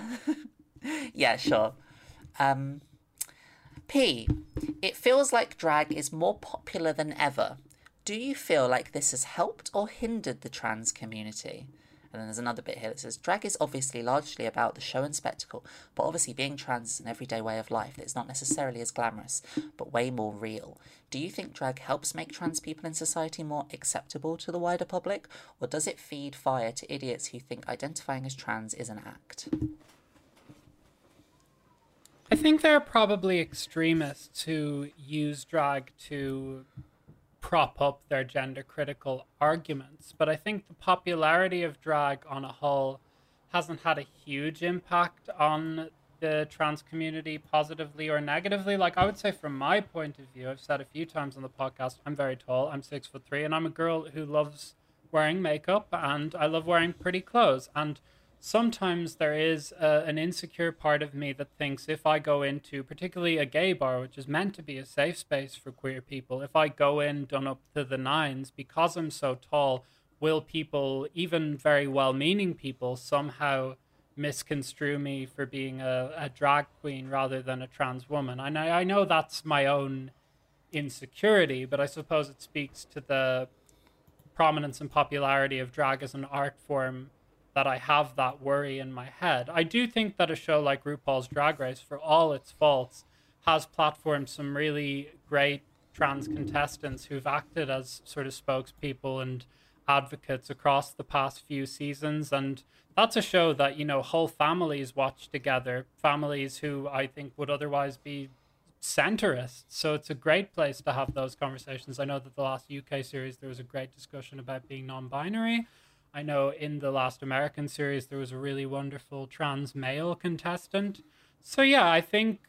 yeah, sure. Um, P. It feels like drag is more popular than ever. Do you feel like this has helped or hindered the trans community? And then there's another bit here that says drag is obviously largely about the show and spectacle, but obviously being trans is an everyday way of life that is not necessarily as glamorous, but way more real. Do you think drag helps make trans people in society more acceptable to the wider public, or does it feed fire to idiots who think identifying as trans is an act? I think there are probably extremists who use drag to prop up their gender critical arguments, but I think the popularity of drag on a whole hasn't had a huge impact on the trans community positively or negatively. Like I would say from my point of view, I've said a few times on the podcast, I'm very tall, I'm six foot three, and I'm a girl who loves wearing makeup and I love wearing pretty clothes. And sometimes there is uh, an insecure part of me that thinks if I go into particularly a gay bar, which is meant to be a safe space for queer people, if I go in done up to the nines because I'm so tall, will people, even very well meaning people, somehow misconstrue me for being a, a drag queen rather than a trans woman? And I, I know that's my own insecurity, but I suppose it speaks to the prominence and popularity of drag as an art form that I have that worry in my head. I do think that a show like RuPaul's Drag Race, for all its faults, has platformed some really great trans contestants who've acted as sort of spokespeople and advocates across the past few seasons. And that's a show that, you know, whole families watch together, families who I think would otherwise be centrist. So it's a great place to have those conversations. I know that the last UK series, there was a great discussion about being non binary. I know in the last American series there was a really wonderful trans male contestant. So yeah, I think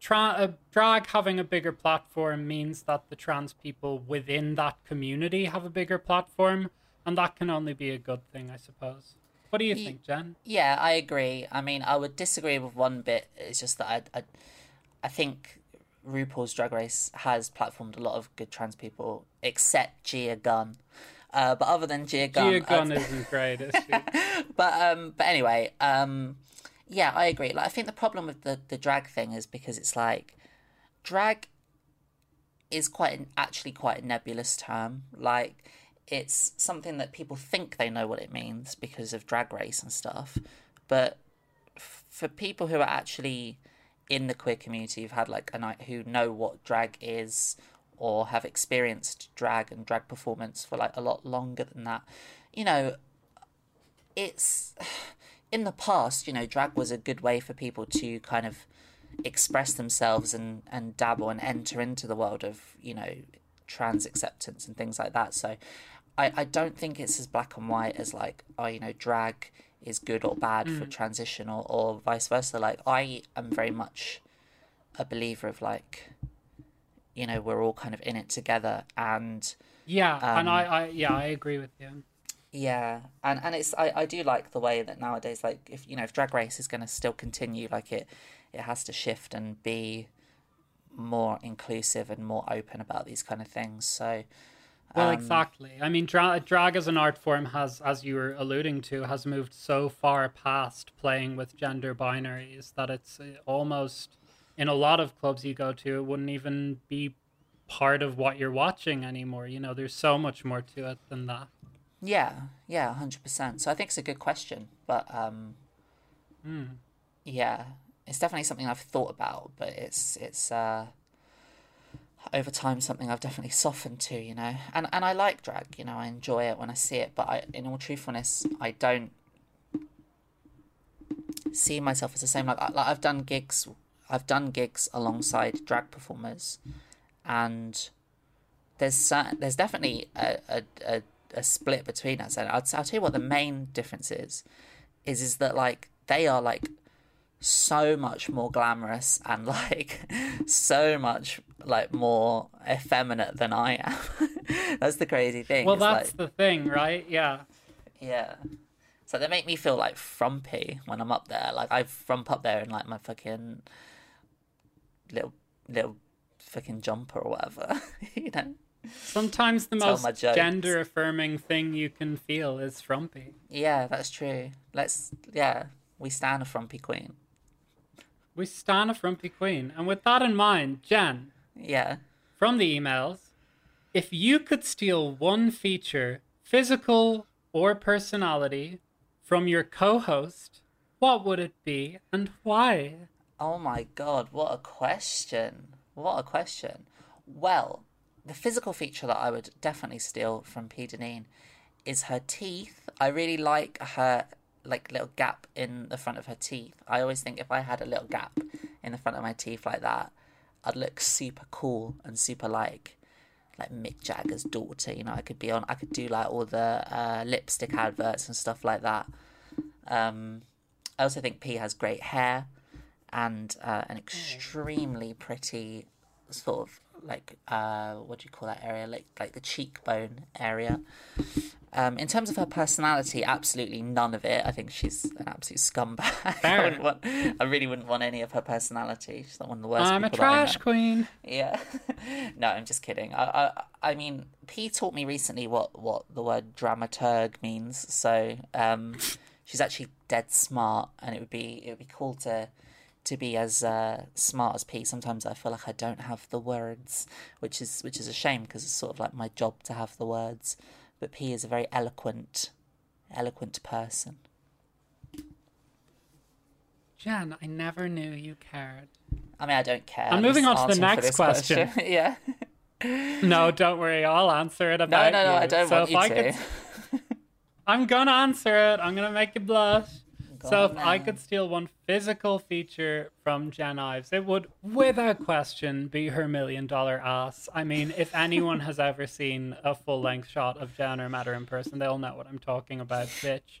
tra- uh, drag having a bigger platform means that the trans people within that community have a bigger platform, and that can only be a good thing, I suppose. What do you think, Jen? Yeah, I agree. I mean, I would disagree with one bit. It's just that I, I, I think RuPaul's Drag Race has platformed a lot of good trans people, except Gia Gunn. Uh, but other than Gia Gunn I've- isn't great, is but um, but anyway, um, yeah, I agree. Like, I think the problem with the the drag thing is because it's like drag is quite an, actually quite a nebulous term. Like, it's something that people think they know what it means because of drag race and stuff, but f- for people who are actually in the queer community who've had like a night who know what drag is or have experienced drag and drag performance for like a lot longer than that you know it's in the past, you know, drag was a good way for people to kind of express themselves and and dabble and enter into the world of you know trans acceptance and things like that. So I I don't think it's as black and white as like oh you know drag is good or bad for mm. transition or or vice versa. Like I am very much a believer of like you know we're all kind of in it together and Yeah, and Um, I, I yeah, I agree with you. Yeah, and and it's I, I do like the way that nowadays like if you know if Drag Race is going to still continue like it it has to shift and be more inclusive and more open about these kind of things. So Well, um, exactly. I mean, dra- drag as an art form has, as you were alluding to, has moved so far past playing with gender binaries that it's uh, almost in a lot of clubs you go to, it wouldn't even be part of what you're watching anymore. You know, there's so much more to it than that. Yeah, yeah, hundred percent. So I think it's a good question, but um, yeah, it's definitely something I've thought about, but it's it's uh, over time something I've definitely softened to, you know. And and I like drag, you know, I enjoy it when I see it, but I, in all truthfulness, I don't see myself as the same. Like, like I've done gigs, I've done gigs alongside drag performers, and there's there's definitely a, a, a, a split between us. And I'll, I'll tell you what the main difference is is is that like they are like so much more glamorous and like so much like more effeminate than I am. That's the crazy thing. Well, that's like, the thing, right? Yeah. yeah. So they make me feel like frumpy when I'm up there. Like I frump up there in like my fucking little little fucking jumper or whatever you know Sometimes the Tell most gender affirming thing you can feel is frumpy. Yeah, that's true. Let's yeah, we stand a frumpy queen. We stand a frumpy queen. And with that in mind, Jen, Yeah. from the emails, if you could steal one feature, physical or personality, from your co host, what would it be and why? Oh my god, what a question. What a question. Well, the physical feature that I would definitely steal from P. Deneen is her teeth. I really like her like little gap in the front of her teeth. I always think if I had a little gap in the front of my teeth like that, I'd look super cool and super like like Mick Jagger's daughter. You know, I could be on. I could do like all the uh, lipstick adverts and stuff like that. Um, I also think P has great hair and uh, an extremely pretty sort of like uh, what do you call that area? Like like the cheekbone area. Um, in terms of her personality, absolutely none of it. I think she's an absolute scumbag. I, want, I really wouldn't want any of her personality. She's not one of the worst. I'm a trash queen. Yeah. no, I'm just kidding. I, I I mean, P taught me recently what what the word dramaturg means. So, um, she's actually dead smart, and it would be it would be cool to to be as uh, smart as P. Sometimes I feel like I don't have the words, which is which is a shame because it's sort of like my job to have the words. But P is a very eloquent, eloquent person. Jen, I never knew you cared. I mean, I don't care. I'm I'm moving on to the next this question. yeah. No, don't worry. I'll answer it about No, no, no. you. I don't so want you I to. Could, I'm gonna answer it. I'm gonna make you blush. So if I could steal one physical feature from Jen Ives, it would, without question, be her million dollar ass. I mean, if anyone has ever seen a full length shot of Jen or met her in person, they'll know what I'm talking about, bitch.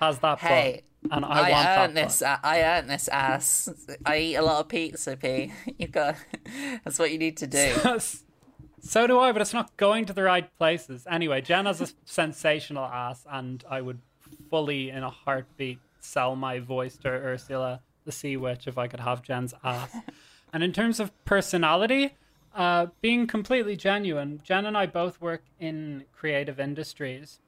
Has that butt, Hey, and I, I, want this. butt. I earned this ass. I eat a lot of pizza, P. You got. That's what you need to do. so do I, but it's not going to the right places. Anyway, Jen has a sensational ass, and I would fully, in a heartbeat, sell my voice to Ursula, the Sea Witch, if I could have Jen's ass. and in terms of personality, uh, being completely genuine, Jen and I both work in creative industries.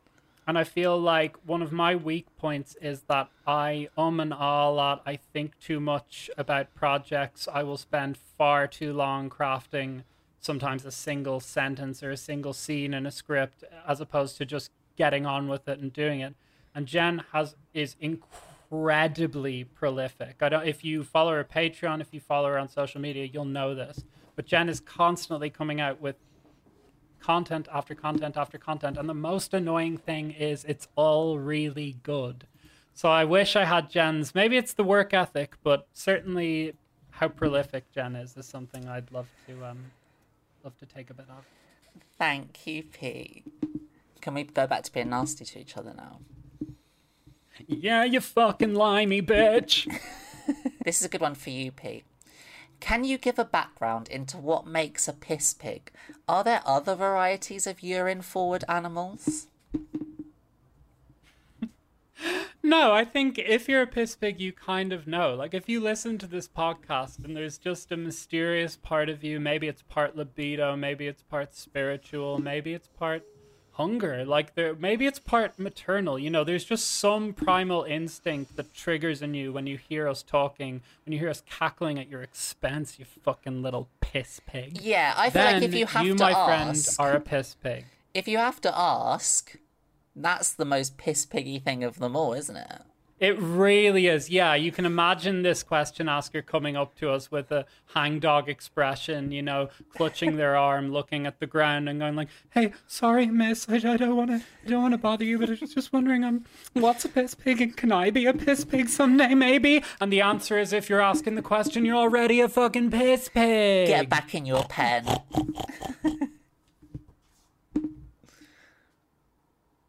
And I feel like one of my weak points is that I um and ah a lot. I think too much about projects. I will spend far too long crafting sometimes a single sentence or a single scene in a script as opposed to just getting on with it and doing it. And Jen has is incredibly prolific. I don't if you follow her Patreon, if you follow her on social media, you'll know this. But Jen is constantly coming out with content after content after content. And the most annoying thing is it's all really good. So I wish I had Jen's. Maybe it's the work ethic, but certainly how prolific Jen is is something I'd love to um love to take a bit of. Thank you, Pete. Can we go back to being nasty to each other now? Yeah, you fucking limey bitch. This is a good one for you, Pete. Can you give a background into what makes a piss pig? Are there other varieties of urine forward animals? No, I think if you're a piss pig, you kind of know. Like, if you listen to this podcast and there's just a mysterious part of you, maybe it's part libido, maybe it's part spiritual, maybe it's part hunger. Like, there, maybe it's part maternal. You know, there's just some primal instinct that triggers in you when you hear us talking, when you hear us cackling at your expense, you fucking little piss pig. Yeah, I feel Then like if you have you, to my ask, friend, are a piss pig. if you have to ask, that's the most piss piggy thing of them all, isn't it? It really is. Yeah, you can imagine this question asker coming up to us with a hangdog expression, you know, clutching their arm, looking at the ground, and going like, "Hey, sorry, miss, I, I don't want to, I don't want to bother you, but I was just wondering, um, what's a piss pig, and can I be a piss pig someday, maybe?" And the answer is, if you're asking the question, you're already a fucking piss pig. Get back in your pen.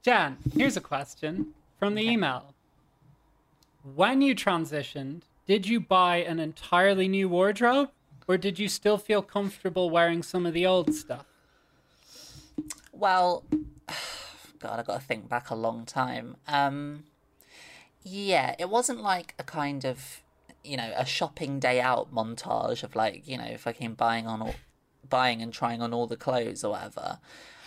Jan, here's a question from the email. When you transitioned, did you buy an entirely new wardrobe or did you still feel comfortable wearing some of the old stuff? Well, God, I got to think back a long time. Um, yeah, it wasn't like a kind of, you know, a shopping day out montage of like, you know, fucking buying on all, buying and trying on all the clothes or whatever.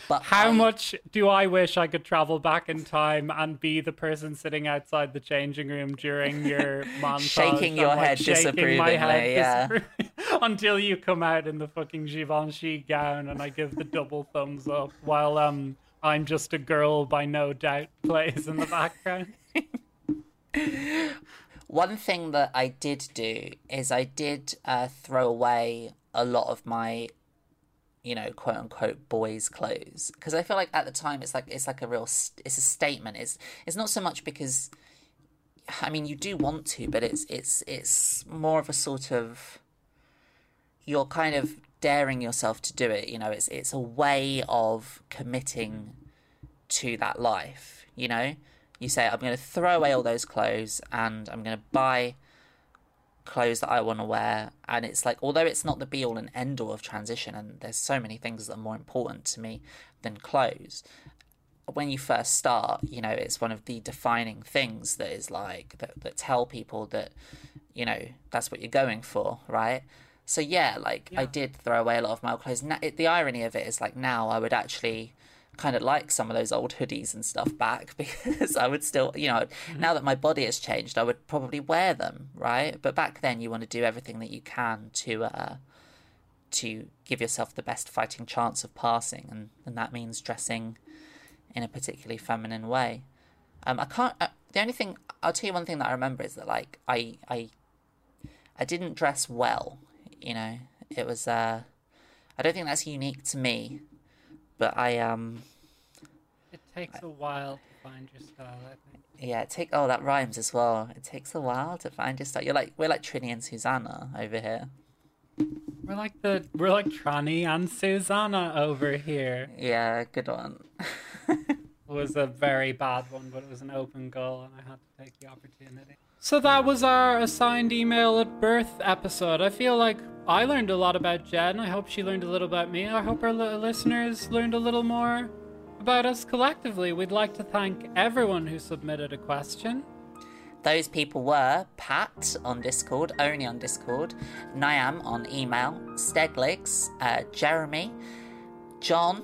But How I- much do I wish I could travel back in time and be the person sitting outside the changing room during your montage? Shaking and, your like, head shaking my head yeah. Until you come out in the fucking Givenchy gown and I give the double thumbs up while um I'm just a girl by no doubt plays in the background. One thing that I did do is I did uh, throw away a lot of my, you know, quote unquote boys' clothes because I feel like at the time it's like it's like a real st- it's a statement. It's it's not so much because, I mean, you do want to, but it's it's it's more of a sort of you're kind of daring yourself to do it. You know, it's it's a way of committing to that life. You know, you say I'm going to throw away all those clothes and I'm going to buy clothes that I want to wear. And it's like, although it's not the be all and end all of transition, and there's so many things that are more important to me than clothes. When you first start, you know, it's one of the defining things that is like that, that tell people that, you know, that's what you're going for, right? So yeah, like I did throw away a lot of my old clothes. Na- it, the irony of it is like now I would actually kind of like some of those old hoodies and stuff back because I would still, you know, now that my body has changed, I would probably wear them, right? But back then, you want to do everything that you can to uh, to give yourself the best fighting chance of passing, and, and that means dressing in a particularly feminine way. Um, I can't. Uh, the only thing I'll tell you one thing that I remember is that like I I I didn't dress well. You know, it was. Uh, I don't think that's unique to me, but I um It takes a while to find your style, I think. yeah. It take oh that rhymes as well. It takes a while to find your style. You're like we're like Trinny and Susannah over here. We're like the we're like Trani and Susannah over here. Yeah, good one. It was a very bad one, but it was an open goal, and I had to take the opportunity. So that was our assigned email at birth episode. I feel like I learned a lot about Jen. I hope she learned a little about me. I hope our li- listeners learned a little more about us collectively. We'd like to thank everyone who submitted a question. Those people were Pat on Discord, Oni on Discord, Niam on email, Steglix, uh, Jeremy, John,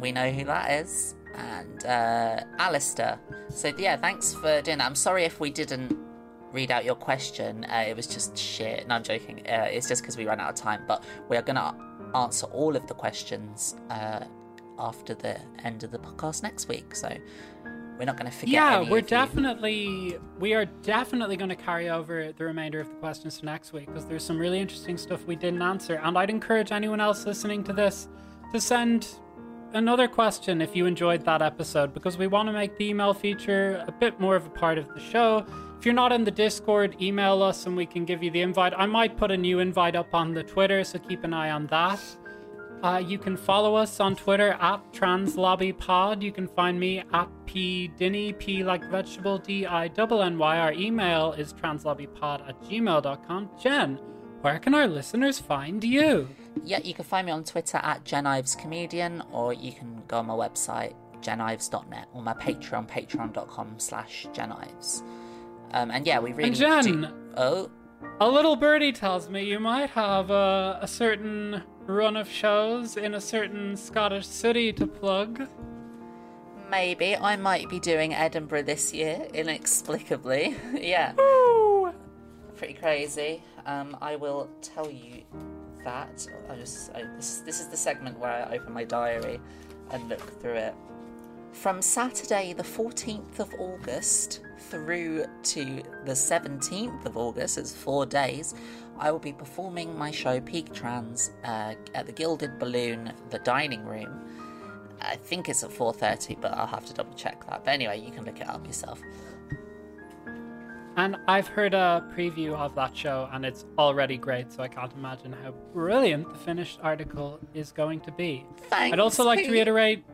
we know who that is, and uh, Alistair. So yeah, thanks for doing that. I'm sorry if we didn't read out your question. Uh, it was just shit. No, I'm joking. Uh, it's just because we ran out of time. But we are going to answer all of the questions uh, after the end of the podcast next week. So we're not going to forget. yeah, we're definitely we are definitely going to carry over the remainder of the questions to next week because there's some really interesting stuff we didn't answer, and I'd encourage anyone else listening to this to send another question if you enjoyed that episode because we want to make the email feature a bit more of a part of the show. If you're not in the Discord, email us and we can give you the invite. I might put a new invite up on the Twitter, so keep an eye on that. Uh, you can follow us on Twitter at TransLobbyPod. You can find me at P Dinny, P like vegetable, D I double N Y. Our email is translobbypod at gmail.com. Jen, where can our listeners find you? Yeah, you can find me on Twitter at Jen Ives Comedian, or you can go on my website, genives.net or my Patreon, patreon.com slash genives. Um, and yeah, we really And Jen, do- Oh, a little birdie tells me you might have a, a certain run of shows in a certain Scottish city to plug. maybe I might be doing Edinburgh this year, inexplicably. yeah. Ooh. pretty crazy. Um, I will tell you that. I just I, this this is the segment where I open my diary and look through it. From Saturday, the 14th of August, through to the 17th of August, it's four days, I will be performing my show Peak Trans uh, at the Gilded Balloon, the dining room. I think it's at 4:30, but I'll have to double check that. But anyway, you can look it up yourself. And I've heard a preview of that show, and it's already great, so I can't imagine how brilliant the finished article is going to be. Thanks. I'd also like to reiterate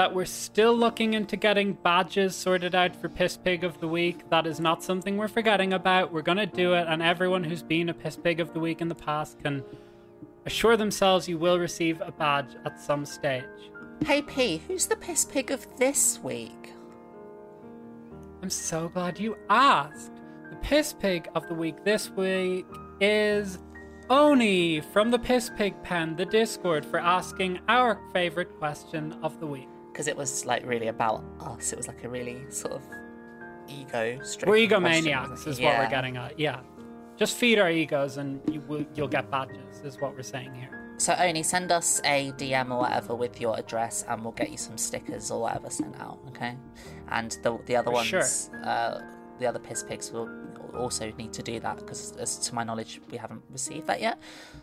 that we're still looking into getting badges sorted out for Piss Pig of the Week. That is not something we're forgetting about. We're going to do it, and everyone who's been a Piss Pig of the Week in the past can assure themselves you will receive a badge at some stage. Hey P, who's the piss pig of this week? I'm so glad you asked. The Piss Pig of the Week this week is Oni from the Piss Pig Pen, the Discord, for asking our favorite question of the week. Because it was like really about us. It was like a really sort of ego. We're egomaniacs, is what we're getting at. Yeah, just feed our egos, and you will, you'll get badges. Is what we're saying here. So only send us a DM or whatever with your address, and we'll get you some stickers or whatever sent out. Okay. And the the other For ones, sure. uh, the other piss pigs will also need to do that because, as to my knowledge, we haven't received that yet.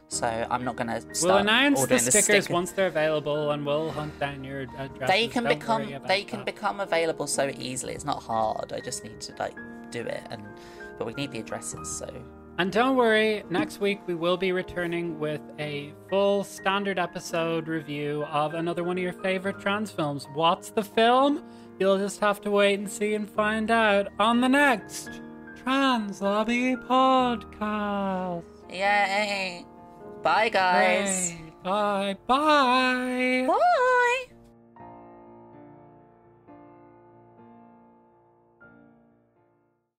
So I'm not gonna. Start We'll announce the stickers sticker- once they're available, and we'll hunt down your addresses. They can Don't become they can that. become available so easily. It's not hard. I just need to like do it, and but we need the addresses. So And don't worry, next week we will be returning with a full standard episode review of another one of your favorite trans films. What's the film? You'll just have to wait and see and find out on the next Trans Lobby podcast. yay! Bye guys. Bye. Bye. Bye.